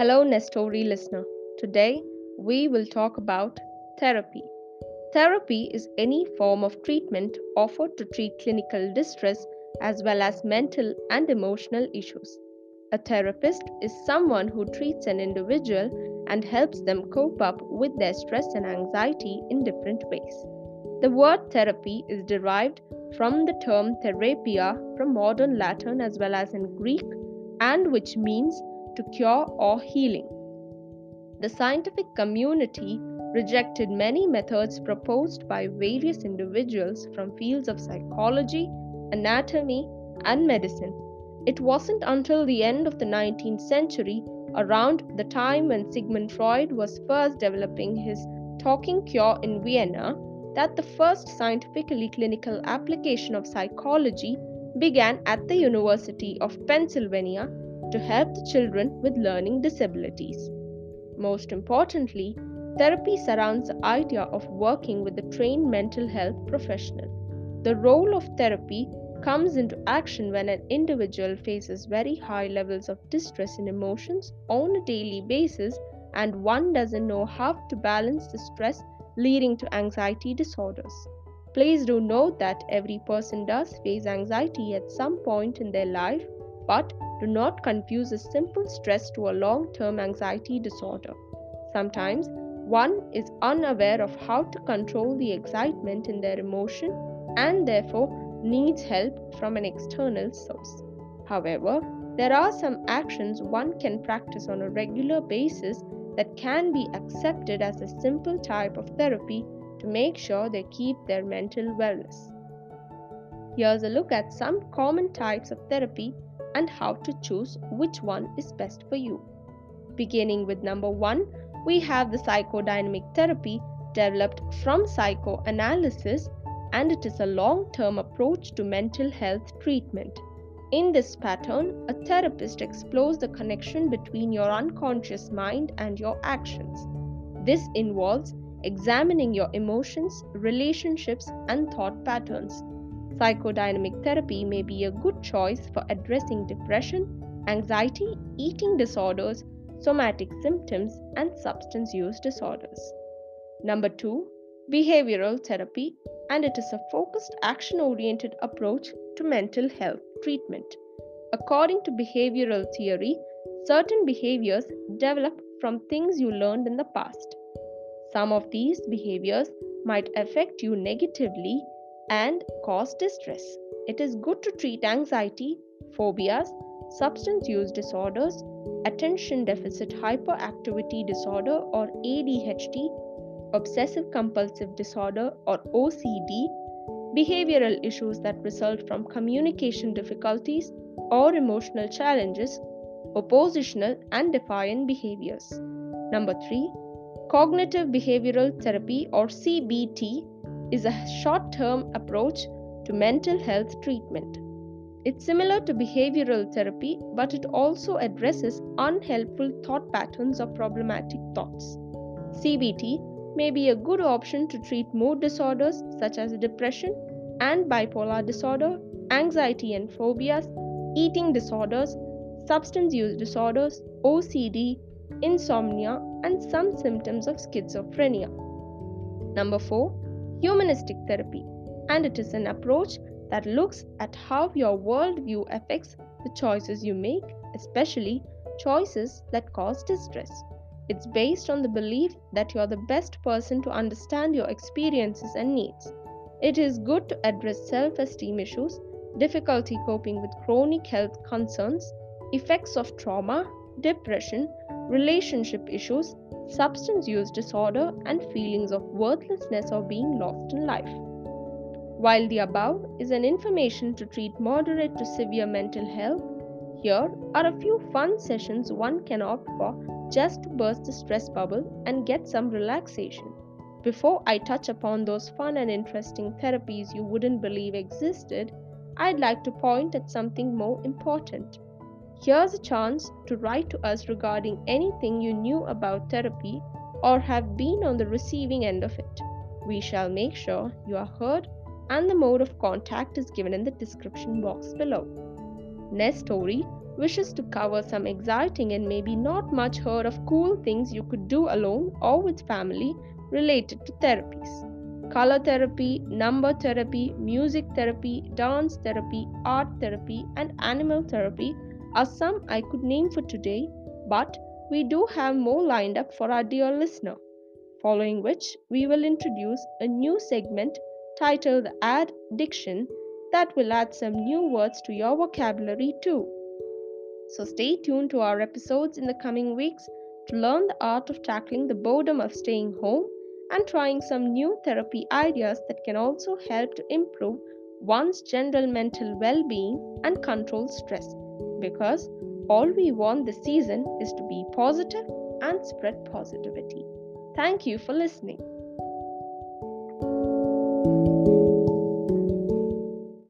Hello, Next Story listener. Today we will talk about therapy. Therapy is any form of treatment offered to treat clinical distress as well as mental and emotional issues. A therapist is someone who treats an individual and helps them cope up with their stress and anxiety in different ways. The word therapy is derived from the term therapia from modern Latin as well as in Greek and which means to cure or healing. The scientific community rejected many methods proposed by various individuals from fields of psychology, anatomy, and medicine. It wasn't until the end of the 19th century, around the time when Sigmund Freud was first developing his talking cure in Vienna, that the first scientifically clinical application of psychology began at the University of Pennsylvania to help the children with learning disabilities. Most importantly, therapy surrounds the idea of working with a trained mental health professional. The role of therapy comes into action when an individual faces very high levels of distress in emotions on a daily basis and one doesn't know how to balance the stress leading to anxiety disorders. Please do note that every person does face anxiety at some point in their life, but do not confuse a simple stress to a long term anxiety disorder. Sometimes one is unaware of how to control the excitement in their emotion and therefore needs help from an external source. However, there are some actions one can practice on a regular basis that can be accepted as a simple type of therapy to make sure they keep their mental wellness. Here's a look at some common types of therapy and how to choose which one is best for you. Beginning with number one, we have the psychodynamic therapy developed from psychoanalysis, and it is a long term approach to mental health treatment. In this pattern, a therapist explores the connection between your unconscious mind and your actions. This involves examining your emotions, relationships, and thought patterns. Psychodynamic therapy may be a good choice for addressing depression, anxiety, eating disorders, somatic symptoms, and substance use disorders. Number two, behavioral therapy, and it is a focused, action oriented approach to mental health treatment. According to behavioral theory, certain behaviors develop from things you learned in the past. Some of these behaviors might affect you negatively and cause distress. It is good to treat anxiety, phobias, substance use disorders, attention deficit hyperactivity disorder or ADHD, obsessive compulsive disorder or OCD, behavioral issues that result from communication difficulties or emotional challenges, oppositional and defiant behaviors. Number 3. Cognitive behavioral therapy or CBT is a short term approach to mental health treatment. It's similar to behavioral therapy, but it also addresses unhelpful thought patterns or problematic thoughts. CBT may be a good option to treat mood disorders such as depression and bipolar disorder, anxiety and phobias, eating disorders, substance use disorders, OCD, insomnia, and some symptoms of schizophrenia. Number 4 humanistic therapy, and it is an approach that looks at how your worldview affects the choices you make, especially choices that cause distress. It's based on the belief that you're the best person to understand your experiences and needs. It is good to address self esteem issues, difficulty coping with chronic health concerns, effects of trauma, depression, relationship issues, substance use disorder, and feelings of worthlessness or being lost in life. While the above is an information to treat moderate to severe mental health, here are a few fun sessions one can opt for just to burst the stress bubble and get some relaxation. Before I touch upon those fun and interesting therapies you wouldn't believe existed, I'd like to point at something more important. Here's a chance to write to us regarding anything you knew about therapy or have been on the receiving end of it. We shall make sure you are heard and the mode of contact is given in the description box below. Next story wishes to cover some exciting and maybe not much heard of cool things you could do alone or with family related to therapies. Color therapy, number therapy, music therapy, dance therapy, art therapy, and animal therapy are some I could name for today, but we do have more lined up for our dear listener. Following which, we will introduce a new segment titled Add Diction that will add some new words to your vocabulary too. So stay tuned to our episodes in the coming weeks to learn the art of tackling the boredom of staying home and trying some new therapy ideas that can also help to improve one's general mental well being and control stress. Because all we want this season is to be positive and spread positivity. Thank you for listening.